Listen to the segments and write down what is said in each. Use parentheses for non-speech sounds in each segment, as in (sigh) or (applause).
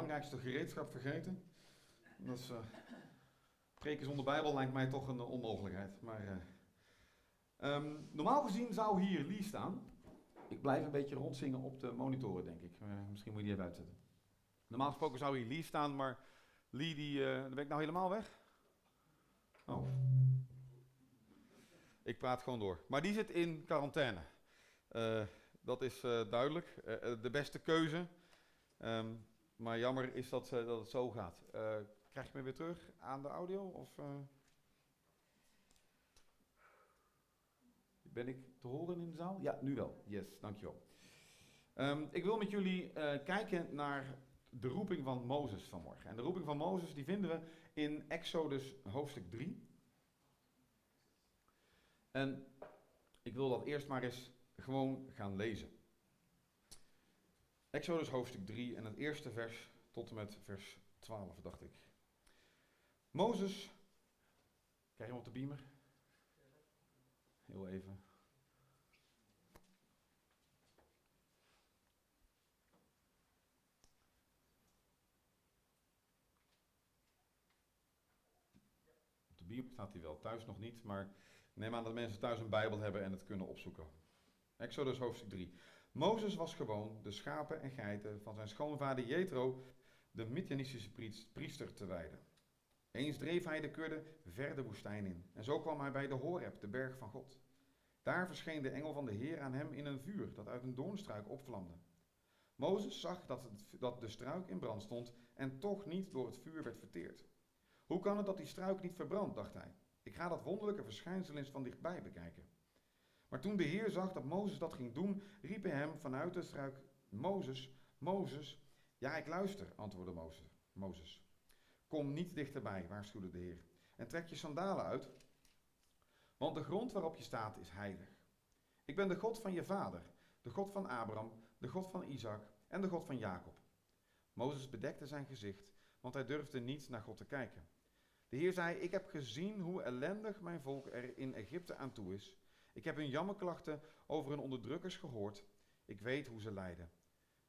belangrijkste gereedschap vergeten. Dat is, uh, preken zonder Bijbel lijkt mij toch een onmogelijkheid. Maar, uh, um, normaal gezien zou hier Lee staan. Ik blijf een beetje rondzingen op de monitoren, denk ik. Misschien moet je die even uitzetten. Normaal gesproken zou hier Lee staan, maar Lee, die, ben ik nou helemaal weg? Oh. Ik praat gewoon door. Maar die zit in quarantaine. Dat is duidelijk. De beste keuze. Um, maar jammer is dat, dat het zo gaat. krijg je me weer terug aan de audio? Of, Ben ik te horen in de zaal? Ja, nu wel. Yes, dankjewel. Um, ik wil met jullie kijken naar de roeping van Mozes vanmorgen. En de roeping van Mozes die vinden we in Exodus hoofdstuk 3. En ik wil dat eerst maar eens gewoon gaan lezen. Exodus hoofdstuk 3 en het eerste vers tot en met vers 12, dacht ik. Mozes, krijg je hem op de beamer? Heel even. Op de beamer staat hij wel, thuis nog niet, maar neem aan dat mensen thuis een Bijbel hebben en het kunnen opzoeken. Exodus hoofdstuk 3. Mozes was gewoon de schapen en geiten van zijn schoonvader Jethro, de Midianistische priester, te wijden. Eens dreef hij de kudde ver de woestijn in. En zo kwam hij bij de Horeb, de berg van God. Daar verscheen de engel van de Heer aan hem in een vuur dat uit een doornstruik opvlamde. Mozes zag dat, het, dat de struik in brand stond en toch niet door het vuur werd verteerd. Hoe kan het dat die struik niet verbrandt, dacht hij. Ik ga dat wonderlijke verschijnsel eens van dichtbij bekijken. Maar toen de Heer zag dat Mozes dat ging doen, riep hij hem vanuit de struik: Mozes, Mozes. Ja, ik luister, antwoordde Mozes. Kom niet dichterbij, waarschuwde de Heer. En trek je sandalen uit, want de grond waarop je staat is heilig. Ik ben de God van je vader, de God van Abraham, de God van Isaac en de God van Jacob. Mozes bedekte zijn gezicht, want hij durfde niet naar God te kijken. De Heer zei: Ik heb gezien hoe ellendig mijn volk er in Egypte aan toe is. Ik heb hun jammerklachten over hun onderdrukkers gehoord. Ik weet hoe ze lijden.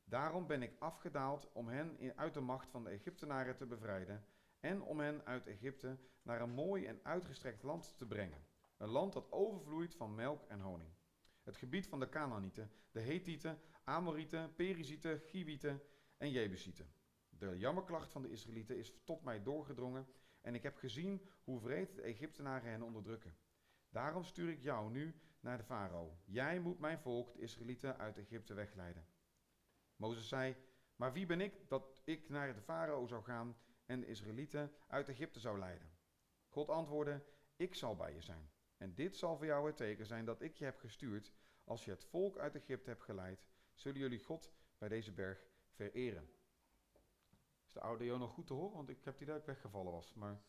Daarom ben ik afgedaald om hen uit de macht van de Egyptenaren te bevrijden en om hen uit Egypte naar een mooi en uitgestrekt land te brengen. Een land dat overvloeit van melk en honing. Het gebied van de Canaanieten, de Hethieten, Amorieten, Perizieten, Givieten en Jebusieten. De jammerklacht van de Israëlieten is tot mij doorgedrongen en ik heb gezien hoe vreed de Egyptenaren hen onderdrukken. Daarom stuur ik jou nu naar de farao. Jij moet mijn volk, de Israëlieten, uit Egypte wegleiden. Mozes zei, maar wie ben ik dat ik naar de farao zou gaan en de Israëlieten uit Egypte zou leiden? God antwoordde, ik zal bij je zijn. En dit zal voor jou het teken zijn dat ik je heb gestuurd. Als je het volk uit Egypte hebt geleid, zullen jullie God bij deze berg vereren. Is de audio nog goed te horen? Want ik heb die dat weggevallen was. Maar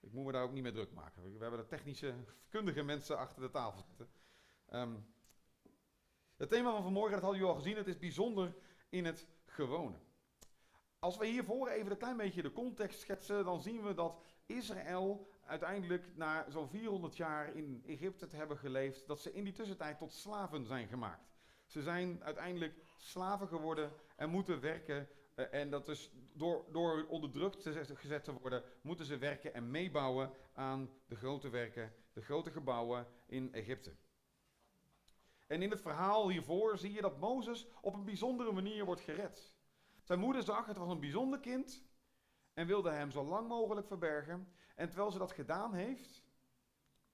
ik moet me daar ook niet meer druk maken. We hebben de technische, kundige mensen achter de tafel zitten. Um, het thema van vanmorgen, dat hadden jullie al gezien, het is bijzonder in het gewone. Als we hiervoor even een klein beetje de context schetsen, dan zien we dat Israël uiteindelijk na zo'n 400 jaar in Egypte te hebben geleefd, dat ze in die tussentijd tot slaven zijn gemaakt. Ze zijn uiteindelijk slaven geworden en moeten werken en dat dus door, door onderdrukt gezet te worden, moeten ze werken en meebouwen aan de grote werken, de grote gebouwen in Egypte. En in het verhaal hiervoor zie je dat Mozes op een bijzondere manier wordt gered. Zijn moeder zag het was een bijzonder kind en wilde hem zo lang mogelijk verbergen. En terwijl ze dat gedaan heeft,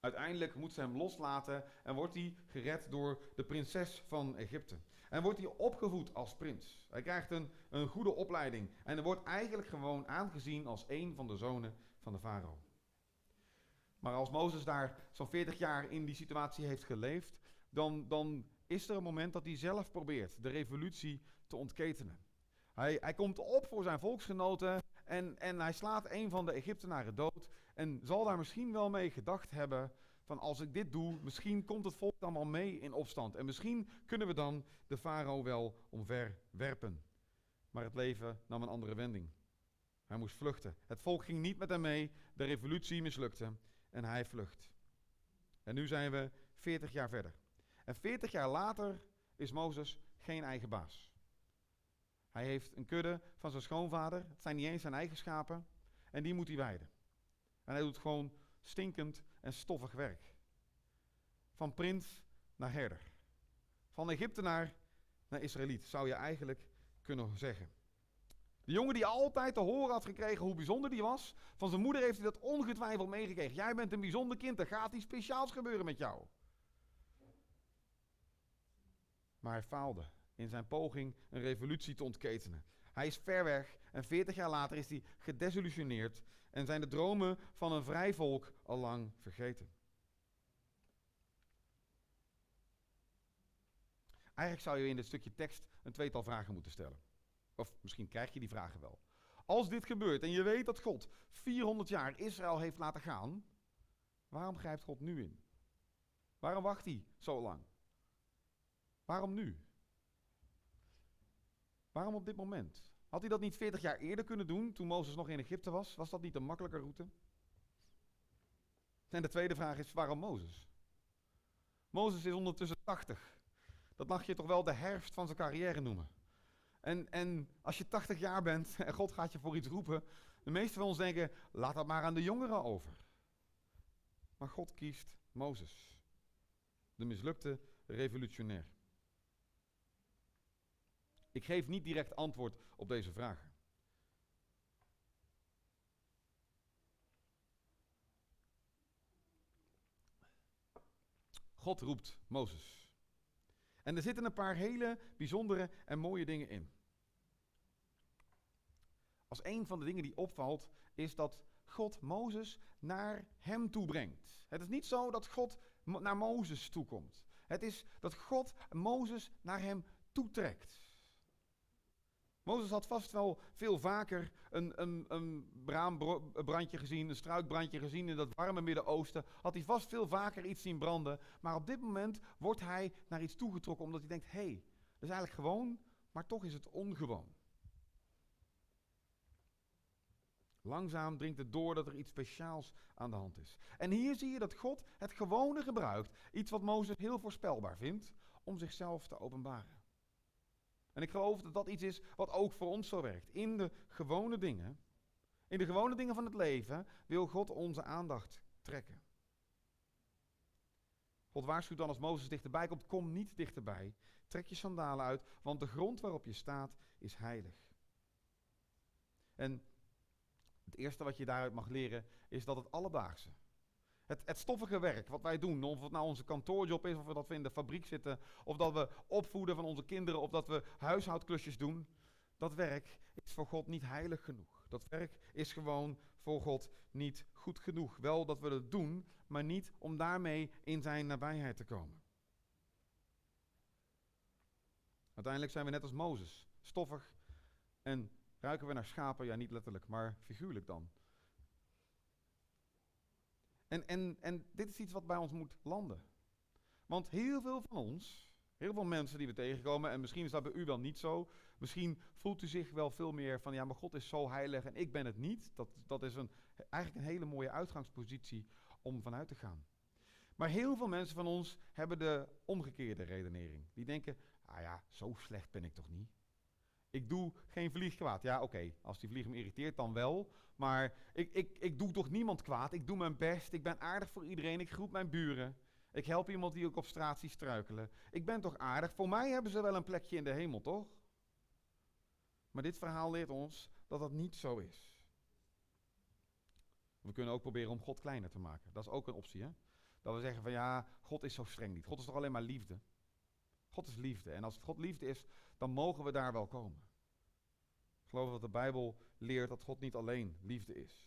uiteindelijk moet ze hem loslaten en wordt hij gered door de prinses van Egypte. En wordt hij opgevoed als prins. Hij krijgt een, een goede opleiding. En er wordt eigenlijk gewoon aangezien als een van de zonen van de farao. Maar als Mozes daar zo'n 40 jaar in die situatie heeft geleefd, dan, dan is er een moment dat hij zelf probeert de revolutie te ontketenen. Hij, hij komt op voor zijn volksgenoten en, en hij slaat een van de Egyptenaren dood. En zal daar misschien wel mee gedacht hebben van als ik dit doe, misschien komt het volk dan wel mee in opstand. En misschien kunnen we dan de farao wel omverwerpen. Maar het leven nam een andere wending. Hij moest vluchten. Het volk ging niet met hem mee, de revolutie mislukte en hij vlucht. En nu zijn we 40 jaar verder. En 40 jaar later is Mozes geen eigen baas. Hij heeft een kudde van zijn schoonvader. Het zijn niet eens zijn eigen schapen. En die moet hij weiden. En hij doet gewoon stinkend en stoffig werk. Van prins naar herder. Van Egyptenaar naar Israëliet, zou je eigenlijk kunnen zeggen. De jongen die altijd te horen had gekregen hoe bijzonder die was, van zijn moeder heeft hij dat ongetwijfeld meegekregen. Jij bent een bijzonder kind, er gaat iets speciaals gebeuren met jou. Maar hij faalde in zijn poging een revolutie te ontketenen. Hij is ver weg en 40 jaar later is hij gedesillusioneerd en zijn de dromen van een vrij volk al lang vergeten. Eigenlijk zou je in dit stukje tekst een tweetal vragen moeten stellen. Of misschien krijg je die vragen wel. Als dit gebeurt en je weet dat God 400 jaar Israël heeft laten gaan, waarom grijpt God nu in? Waarom wacht hij zo lang? Waarom nu? Waarom op dit moment? Had hij dat niet 40 jaar eerder kunnen doen, toen Mozes nog in Egypte was? Was dat niet een makkelijke route? En de tweede vraag is, waarom Mozes? Mozes is ondertussen 80. Dat mag je toch wel de herfst van zijn carrière noemen. En, en als je 80 jaar bent (laughs) en God gaat je voor iets roepen, de meesten van ons denken, laat dat maar aan de jongeren over. Maar God kiest Mozes, de mislukte revolutionair. Ik geef niet direct antwoord op deze vragen. God roept Mozes. En er zitten een paar hele bijzondere en mooie dingen in. Als een van de dingen die opvalt, is dat God Mozes naar hem toe brengt. Het is niet zo dat God naar Mozes toekomt. Het is dat God Mozes naar hem toetrekt. Mozes had vast wel veel vaker een, een, een braambrandje gezien, een struikbrandje gezien in dat warme Midden-Oosten. Had hij vast veel vaker iets zien branden. Maar op dit moment wordt hij naar iets toegetrokken omdat hij denkt, hé, hey, dat is eigenlijk gewoon, maar toch is het ongewoon. Langzaam dringt het door dat er iets speciaals aan de hand is. En hier zie je dat God het gewone gebruikt, iets wat Mozes heel voorspelbaar vindt, om zichzelf te openbaren. En ik geloof dat dat iets is wat ook voor ons zo werkt. In de gewone dingen, in de gewone dingen van het leven, wil God onze aandacht trekken. God waarschuwt dan als Mozes dichterbij komt, kom niet dichterbij. Trek je sandalen uit, want de grond waarop je staat is heilig. En het eerste wat je daaruit mag leren is dat het alledaagse, het, stoffige werk wat wij doen, of het nou onze kantoorjob is, of dat we in de fabriek zitten, of dat we opvoeden van onze kinderen, of dat we huishoudklusjes doen, dat werk is voor God niet heilig genoeg. Dat werk is gewoon voor God niet goed genoeg. Wel dat we het doen, maar niet om daarmee in zijn nabijheid te komen. Uiteindelijk zijn we net als Mozes, stoffig en ruiken we naar schapen, ja niet letterlijk, maar figuurlijk dan. En, en, en dit is iets wat bij ons moet landen. Want heel veel van ons, heel veel mensen die we tegenkomen, en misschien is dat bij u wel niet zo. Misschien voelt u zich wel veel meer van, ja, maar God is zo heilig en ik ben het niet. Dat, dat is een, eigenlijk een hele mooie uitgangspositie om vanuit te gaan. Maar heel veel mensen van ons hebben de omgekeerde redenering. Die denken, ah ja, zo slecht ben ik toch niet. Ik doe geen vlieg kwaad. Ja, oké, als die vlieg me irriteert dan wel. Maar ik, ik, ik doe toch niemand kwaad. Ik doe mijn best. Ik ben aardig voor iedereen. Ik groet mijn buren. Ik help iemand die ook op straat ziet struikelen. Ik ben toch aardig. Voor mij hebben ze wel een plekje in de hemel, toch? Maar dit verhaal leert ons dat dat niet zo is. We kunnen ook proberen om God kleiner te maken. Dat is ook een optie, hè? Dat we zeggen van ja, God is zo streng niet. God is toch alleen maar liefde? God is liefde. En als God liefde is, dan mogen we daar wel komen. Ik geloof dat de Bijbel leert dat God niet alleen liefde is.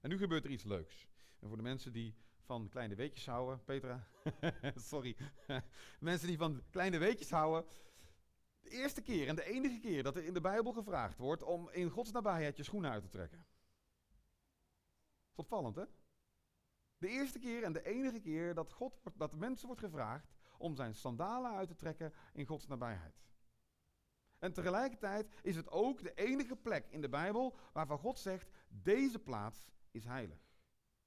En nu gebeurt er iets leuks. En voor de mensen die van kleine weetjes houden, Petra, (laughs) sorry, (laughs) mensen die van kleine weetjes houden, de eerste keer en de enige keer dat er in de Bijbel gevraagd wordt om in Gods nabijheid je schoenen uit te trekken. Opvallend, hè? De eerste keer en de enige keer dat, God, dat mensen wordt gevraagd om zijn sandalen uit te trekken in Gods nabijheid. En tegelijkertijd is het ook de enige plek in de Bijbel waarvan God zegt, deze plaats is heilig.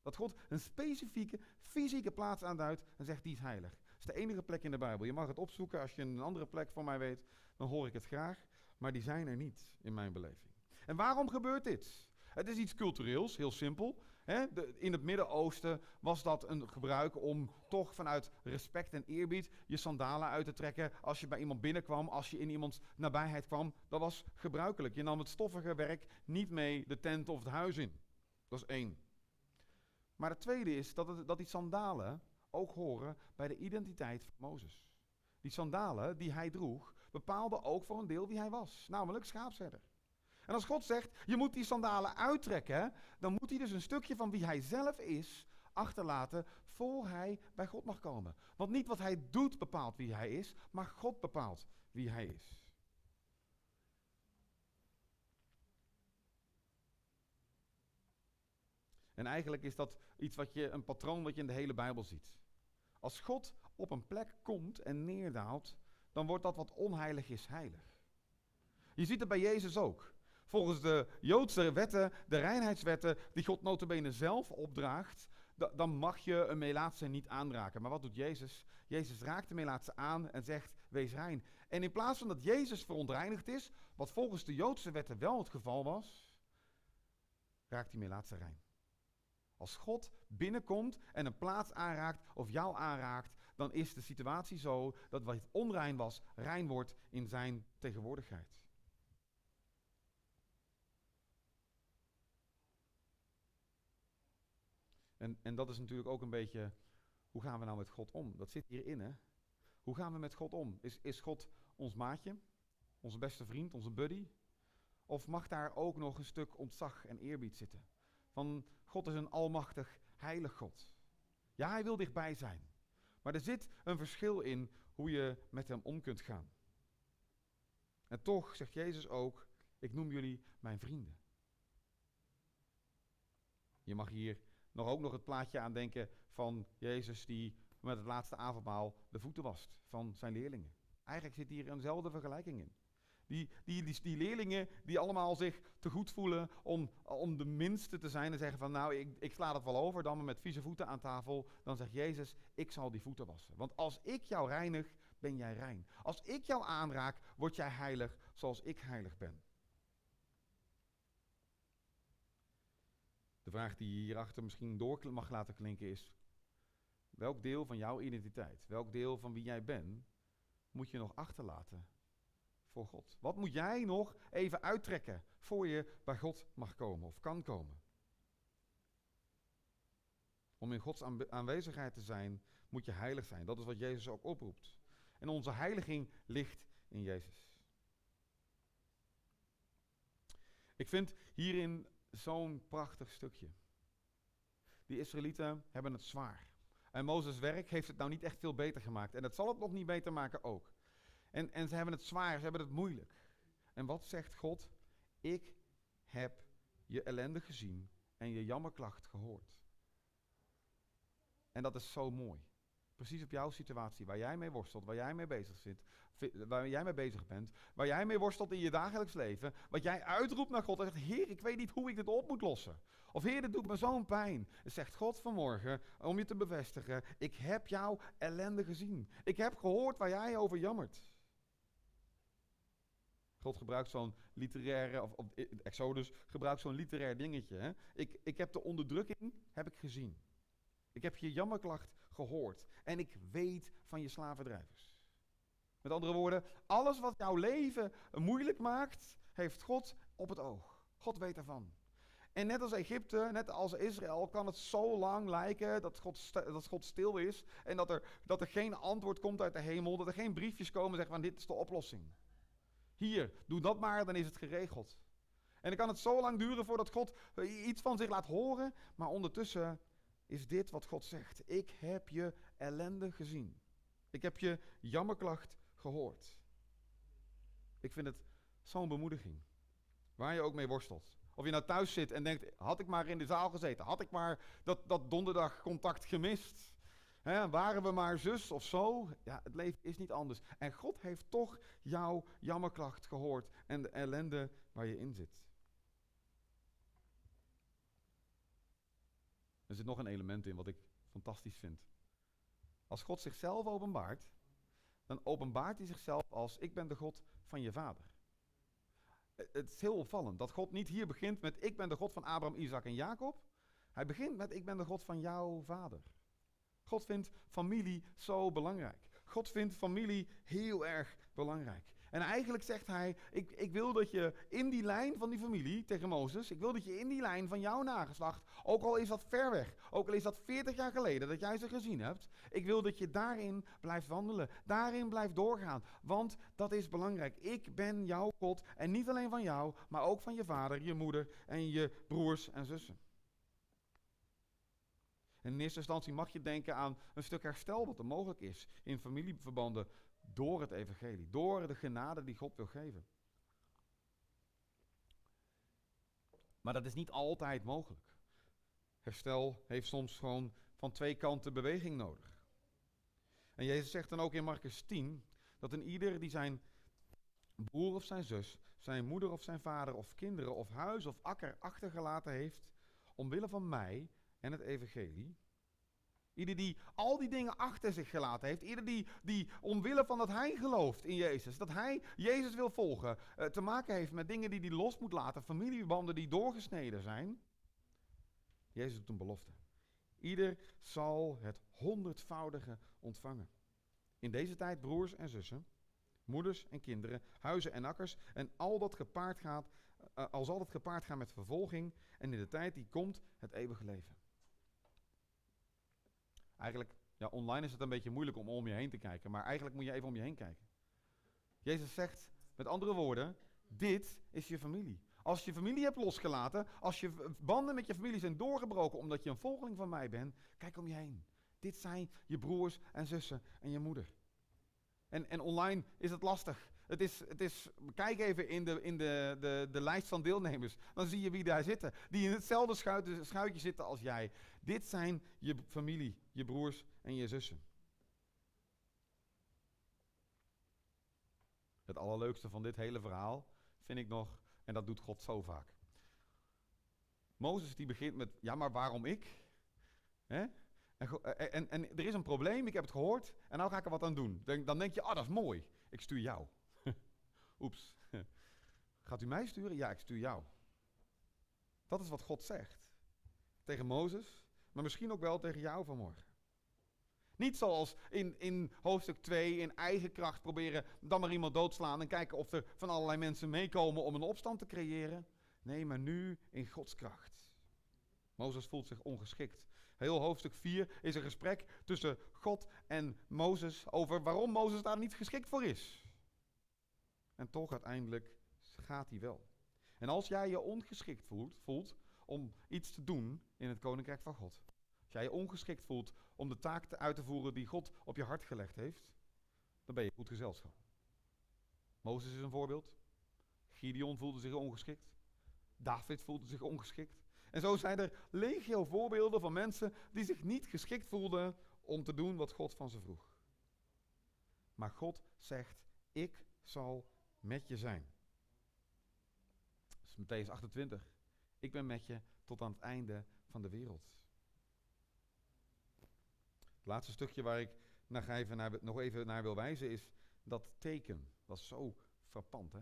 Dat God een specifieke fysieke plaats aanduidt en zegt, die is heilig. Dat is de enige plek in de Bijbel. Je mag het opzoeken als je een andere plek van mij weet. dan hoor ik het graag, maar die zijn er niet in mijn beleving. En waarom gebeurt dit? Het is iets cultureels, heel simpel. Hè? In het Midden-Oosten was dat een gebruik om toch vanuit respect en eerbied je sandalen uit te trekken als je bij iemand binnenkwam, als je in iemands nabijheid kwam. Dat was gebruikelijk. Je nam het stoffige werk niet mee de tent of het huis in. Dat is één. Maar het tweede is dat, dat die sandalen ook horen bij de identiteit van Mozes. Die sandalen die hij droeg, bepaalden ook voor een deel wie hij was, namelijk schaapsherder. En als God zegt, je moet die sandalen uittrekken, dan moet hij dus een stukje van wie hij zelf is achterlaten voor hij bij God mag komen. Want niet wat hij doet bepaalt wie hij is, maar God bepaalt wie hij is. En eigenlijk is dat iets wat je, een patroon wat je in de hele Bijbel ziet. Als God op een plek komt en neerdaalt, dan wordt dat wat onheilig is heilig. Je ziet het bij Jezus ook. Volgens de Joodse wetten, de reinheidswetten, die God notabene zelf opdraagt, dan mag je een melaatse niet aanraken. Maar wat doet Jezus? Jezus raakt de melaatse aan en zegt, wees rein. En in plaats van dat Jezus verontreinigd is, wat volgens de Joodse wetten wel het geval was, raakt die melaatse rein. Als God binnenkomt en een plaats aanraakt of jou aanraakt, dan is de situatie zo dat wat onrein was, rein wordt in zijn tegenwoordigheid. En, en dat is natuurlijk ook een beetje, hoe gaan we nou met God om? Dat zit hierin, hè? Hoe gaan we met God om? Is, is God ons maatje, onze beste vriend, onze buddy? Of mag daar ook nog een stuk ontzag en eerbied zitten? Van God is een almachtig, heilig God. Ja, hij wil dichtbij zijn. Maar er zit een verschil in hoe je met hem om kunt gaan. En toch zegt Jezus ook: Ik noem jullie mijn vrienden. Je mag hier nog ook nog het plaatje aandenken van Jezus die met het laatste avondmaal de voeten wast van zijn leerlingen. Eigenlijk zit hier eenzelfde vergelijking in. Die, die, die, die, leerlingen die allemaal zich te goed voelen om, om de minste te zijn en zeggen van nou ik, ik sla dat wel over, dan maar met vieze voeten aan tafel. Dan zegt Jezus, ik zal die voeten wassen. Want als ik jou reinig, ben jij rein. Als ik jou aanraak, word jij heilig zoals ik heilig ben. De vraag die je hierachter misschien door mag laten klinken is: welk deel van jouw identiteit, welk deel van wie jij bent, moet je nog achterlaten voor God? Wat moet jij nog even uittrekken voor je bij God mag komen of kan komen? Om in Gods aanwezigheid te zijn, moet je heilig zijn. Dat is wat Jezus ook oproept. En onze heiliging ligt in Jezus. Ik vind hierin zo'n prachtig stukje. Die Israëlieten hebben het zwaar. En Mozes' werk heeft het nou niet echt veel beter gemaakt. En het zal het nog niet beter maken ook. En, en ze hebben het zwaar, ze hebben het moeilijk. En wat zegt God? Ik heb je ellende gezien en je jammerklacht gehoord. En dat is zo mooi. Precies op jouw situatie, waar jij mee worstelt, waar jij mee bezig zit, waar jij mee bezig bent, waar jij mee worstelt in je dagelijks leven, wat jij uitroept naar God en zegt, Heer, ik weet niet hoe ik dit op moet lossen. Of Heer, dit doet me zo'n pijn. Dan zegt God vanmorgen, om je te bevestigen, ik heb jouw ellende gezien. Ik heb gehoord waar jij over jammert. God gebruikt zo'n literaire, of, of Exodus gebruikt zo'n literair dingetje. Hè? Ik, ik heb de onderdrukking, heb ik gezien. Ik heb je jammerklacht gehoord. En ik weet van je slavendrijvers. Met andere woorden, alles wat jouw leven moeilijk maakt, heeft God op het oog. God weet ervan. En net als Egypte, net als Israël, kan het zo lang lijken dat God, dat God stil is. En dat er, dat er geen antwoord komt uit de hemel. Dat er geen briefjes komen en zeggen van dit is de oplossing. Hier, doe dat maar, dan is het geregeld. En dan kan het zo lang duren voordat God iets van zich laat horen. Maar ondertussen is dit wat God zegt. Ik heb je ellende gezien. Ik heb je jammerklacht gehoord. Ik vind het zo'n bemoediging. Waar je ook mee worstelt. Of je nou thuis zit en denkt, had ik maar in de zaal gezeten. Had ik maar dat, dat donderdag contact gemist. Waren we maar zus of zo? Ja, het leven is niet anders. En God heeft toch jouw jammerklacht gehoord en de ellende waar je in zit. Er zit nog een element in wat ik fantastisch vind. Als God zichzelf openbaart, dan openbaart hij zichzelf als ik ben de God van je vader. Het is heel opvallend dat God niet hier begint met ik ben de God van Abraham, Isaac en Jacob. Hij begint met ik ben de God van jouw vader. God vindt familie zo belangrijk. God vindt familie heel erg belangrijk. En eigenlijk zegt hij, ik, ik wil dat je in die lijn van die familie tegen Mozes, ik wil dat je in die lijn van jouw nageslacht, ook al is dat ver weg, ook al is dat 40 jaar geleden dat jij ze gezien hebt, ik wil dat je daarin blijft wandelen, daarin blijft doorgaan, want dat is belangrijk. Ik ben jouw God en niet alleen van jou, maar ook van je vader, je moeder en je broers en zussen. En in eerste instantie mag je denken aan een stuk herstel wat er mogelijk is in familieverbanden door het evangelie, door de genade die God wil geven. Maar dat is niet altijd mogelijk. Herstel heeft soms gewoon van twee kanten beweging nodig. En Jezus zegt dan ook in Marcus 10 dat een ieder die zijn broer of zijn zus, zijn moeder of zijn vader of kinderen of huis of akker achtergelaten heeft, omwille van mij en het evangelie, Ieder die al die dingen achter zich gelaten heeft. Ieder die, die omwille van dat hij gelooft in Jezus. Dat hij Jezus wil volgen. Uh, te maken heeft met dingen die hij los moet laten. Familiebanden die doorgesneden zijn. Jezus doet een belofte. Ieder zal het honderdvoudige ontvangen. In deze tijd broers en zussen. Moeders en kinderen. Huizen en akkers. En al dat gepaard gaat. Uh, al zal dat gepaard gaan met vervolging. En in de tijd die komt het eeuwige leven. Eigenlijk, ja, online is het een beetje moeilijk om om je heen te kijken, maar eigenlijk moet je even om je heen kijken. Jezus zegt, met andere woorden, dit is je familie. Als je familie hebt losgelaten, als je banden met je familie zijn doorgebroken omdat je een volgeling van mij bent, kijk om je heen. Dit zijn je broers en zussen en je moeder. En, en online is het lastig. Het is, het is, kijk even in, de, in de, de, de lijst van deelnemers. Dan zie je wie daar zitten. Die in hetzelfde schuitje, schuitje zitten als jij. Dit zijn je familie, je broers en je zussen. Het allerleukste van dit hele verhaal vind ik nog, en dat doet God zo vaak. Mozes die begint met, ja maar waarom ik? En, en, en, er is een probleem, ik heb het gehoord, en nou ga ik er wat aan doen. Dan denk je, ah dat is mooi, ik stuur jou. (laughs) Oeps. (laughs) Gaat u mij sturen? Ja, ik stuur jou. Dat is wat God zegt. Tegen Mozes, maar misschien ook wel tegen jou vanmorgen. Niet zoals in, in hoofdstuk 2 in eigen kracht proberen dan maar iemand doodslaan en kijken of er van allerlei mensen meekomen om een opstand te creëren. Nee, maar nu in Gods kracht. Mozes voelt zich ongeschikt. Heel hoofdstuk 4 is een gesprek tussen God en Mozes over waarom Mozes daar niet geschikt voor is. En toch uiteindelijk gaat hij wel. En als jij je ongeschikt voelt, voelt om iets te doen in het koninkrijk van God. Als jij je ongeschikt voelt om de taak uit te voeren die God op je hart gelegd heeft, dan ben je goed gezelschap. Mozes is een voorbeeld. Gideon voelde zich ongeschikt. David voelde zich ongeschikt. En zo zijn er legio voorbeelden van mensen die zich niet geschikt voelden om te doen wat God van ze vroeg. Maar God zegt: Ik zal met je zijn. Dat is Matthäus 28. Ik ben met je tot aan het einde van de wereld. Laatste stukje waar ik nog even naar, nog even naar wil wijzen is dat teken. Dat is zo frappant, hè?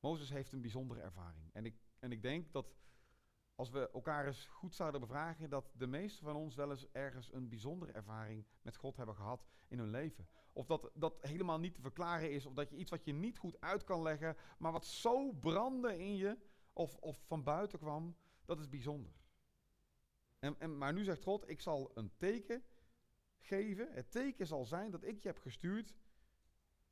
Mozes heeft een bijzondere ervaring. En ik, en ik denk dat als we elkaar eens goed zouden bevragen, dat de meesten van ons wel eens ergens een bijzondere ervaring met God hebben gehad in hun leven. Of dat dat helemaal niet te verklaren is, of dat je iets wat je niet goed uit kan leggen, maar wat zo brandde in je, of, of van buiten kwam, dat is bijzonder. En, en, maar nu zegt God, ik zal een teken geven. Het teken zal zijn dat ik je heb gestuurd,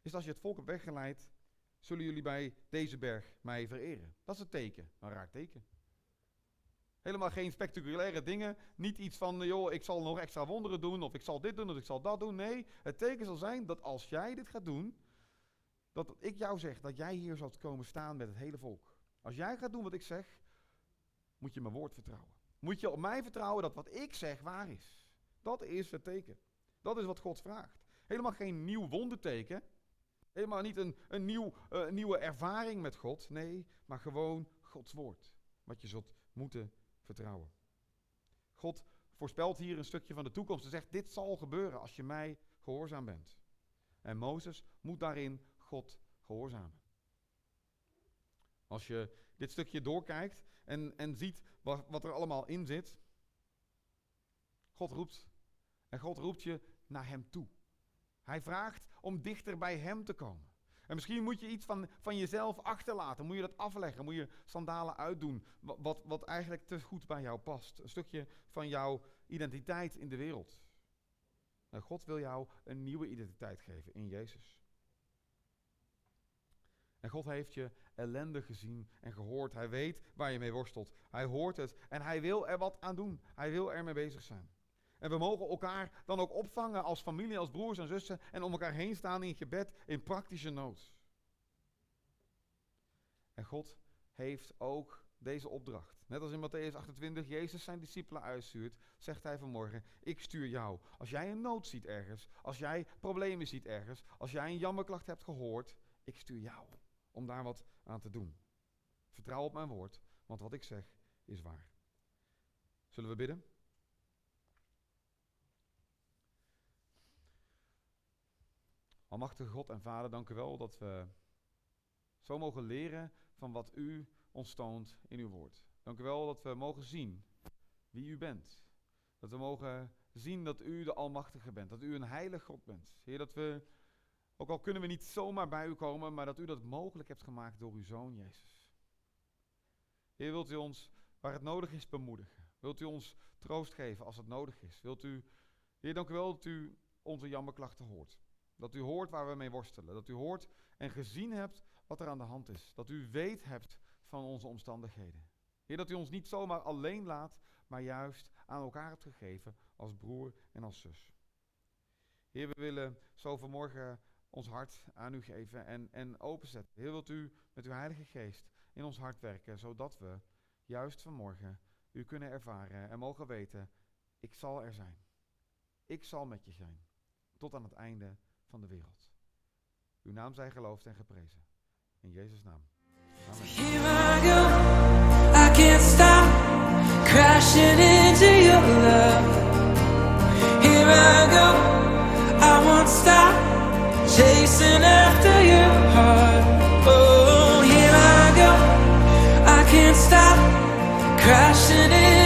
is als je het volk hebt weggeleid, zullen jullie bij deze berg mij vereren. Dat is het teken, een raar teken. Helemaal geen spectaculaire dingen. Niet iets van, joh, ik zal nog extra wonderen doen, of ik zal dit doen, of ik zal dat doen. Nee, het teken zal zijn dat als jij dit gaat doen, dat ik jou zeg dat jij hier zult komen staan met het hele volk. Als jij gaat doen wat ik zeg, moet je mijn woord vertrouwen. Moet je op mij vertrouwen dat wat ik zeg waar is. Dat is het teken. Dat is wat God vraagt. Helemaal geen nieuw wonderteken. Helemaal niet een, een nieuw, uh, nieuwe ervaring met God. Nee, maar gewoon Gods woord. Wat je zult moeten vertrouwen. God voorspelt hier een stukje van de toekomst en zegt: Dit zal gebeuren als je mij gehoorzaam bent. En Mozes moet daarin God gehoorzamen. Als je dit stukje doorkijkt en, en ziet wat, wat er allemaal in zit. God roept. En God roept je naar hem toe. Hij vraagt om dichter bij hem te komen. En misschien moet je iets van, van jezelf achterlaten. Moet je dat afleggen? Moet je sandalen uitdoen? Wat, wat, eigenlijk te goed bij jou past. Een stukje van jouw identiteit in de wereld. En God wil jou een nieuwe identiteit geven in Jezus. En God heeft je ellende gezien en gehoord. Hij weet waar je mee worstelt. Hij hoort het en hij wil er wat aan doen. Hij wil ermee bezig zijn. En we mogen elkaar dan ook opvangen als familie, als broers en zussen en om elkaar heen staan in gebed in praktische nood. En God heeft ook deze opdracht. Net als in Matthäus 28 Jezus zijn discipelen uitstuurt, zegt hij vanmorgen, ik stuur jou. Als jij een nood ziet ergens, als jij problemen ziet ergens, als jij een jammerklacht hebt gehoord, ik stuur jou om daar wat aan te doen. Vertrouw op mijn woord, want wat ik zeg is waar. Zullen we bidden? Almachtige God en Vader, dank u wel dat we zo mogen leren van wat u ons toont in uw woord. Dank u wel dat we mogen zien wie u bent. Dat we mogen zien dat u de Almachtige bent, dat u een heilig God bent. Heer, dat we, ook al kunnen we niet zomaar bij u komen, maar dat u dat mogelijk hebt gemaakt door uw Zoon Jezus. Heer, wilt u ons waar het nodig is bemoedigen? Wilt u ons troost geven als het nodig is? Wilt u, Heer, dank u wel dat u onze jammerklachten hoort. Dat u hoort waar we mee worstelen. Dat u hoort en gezien hebt wat er aan de hand is. Dat u weet hebt van onze omstandigheden. Heer, dat u ons niet zomaar alleen laat, maar juist aan elkaar hebt gegeven als broer en als zus. Heer, we willen zo vanmorgen ons hart aan u geven en, en openzetten. Heer, wilt u met uw Heilige Geest in ons hart werken, zodat we juist vanmorgen u kunnen ervaren en mogen weten, ik zal er zijn. Ik zal met je zijn. Tot aan het einde van de wereld. Uw naam zij geloofd en geprezen. In Jezus' naam. Amen. Stop chasing after your heart. Oh, here I go. I can't stop crashing in.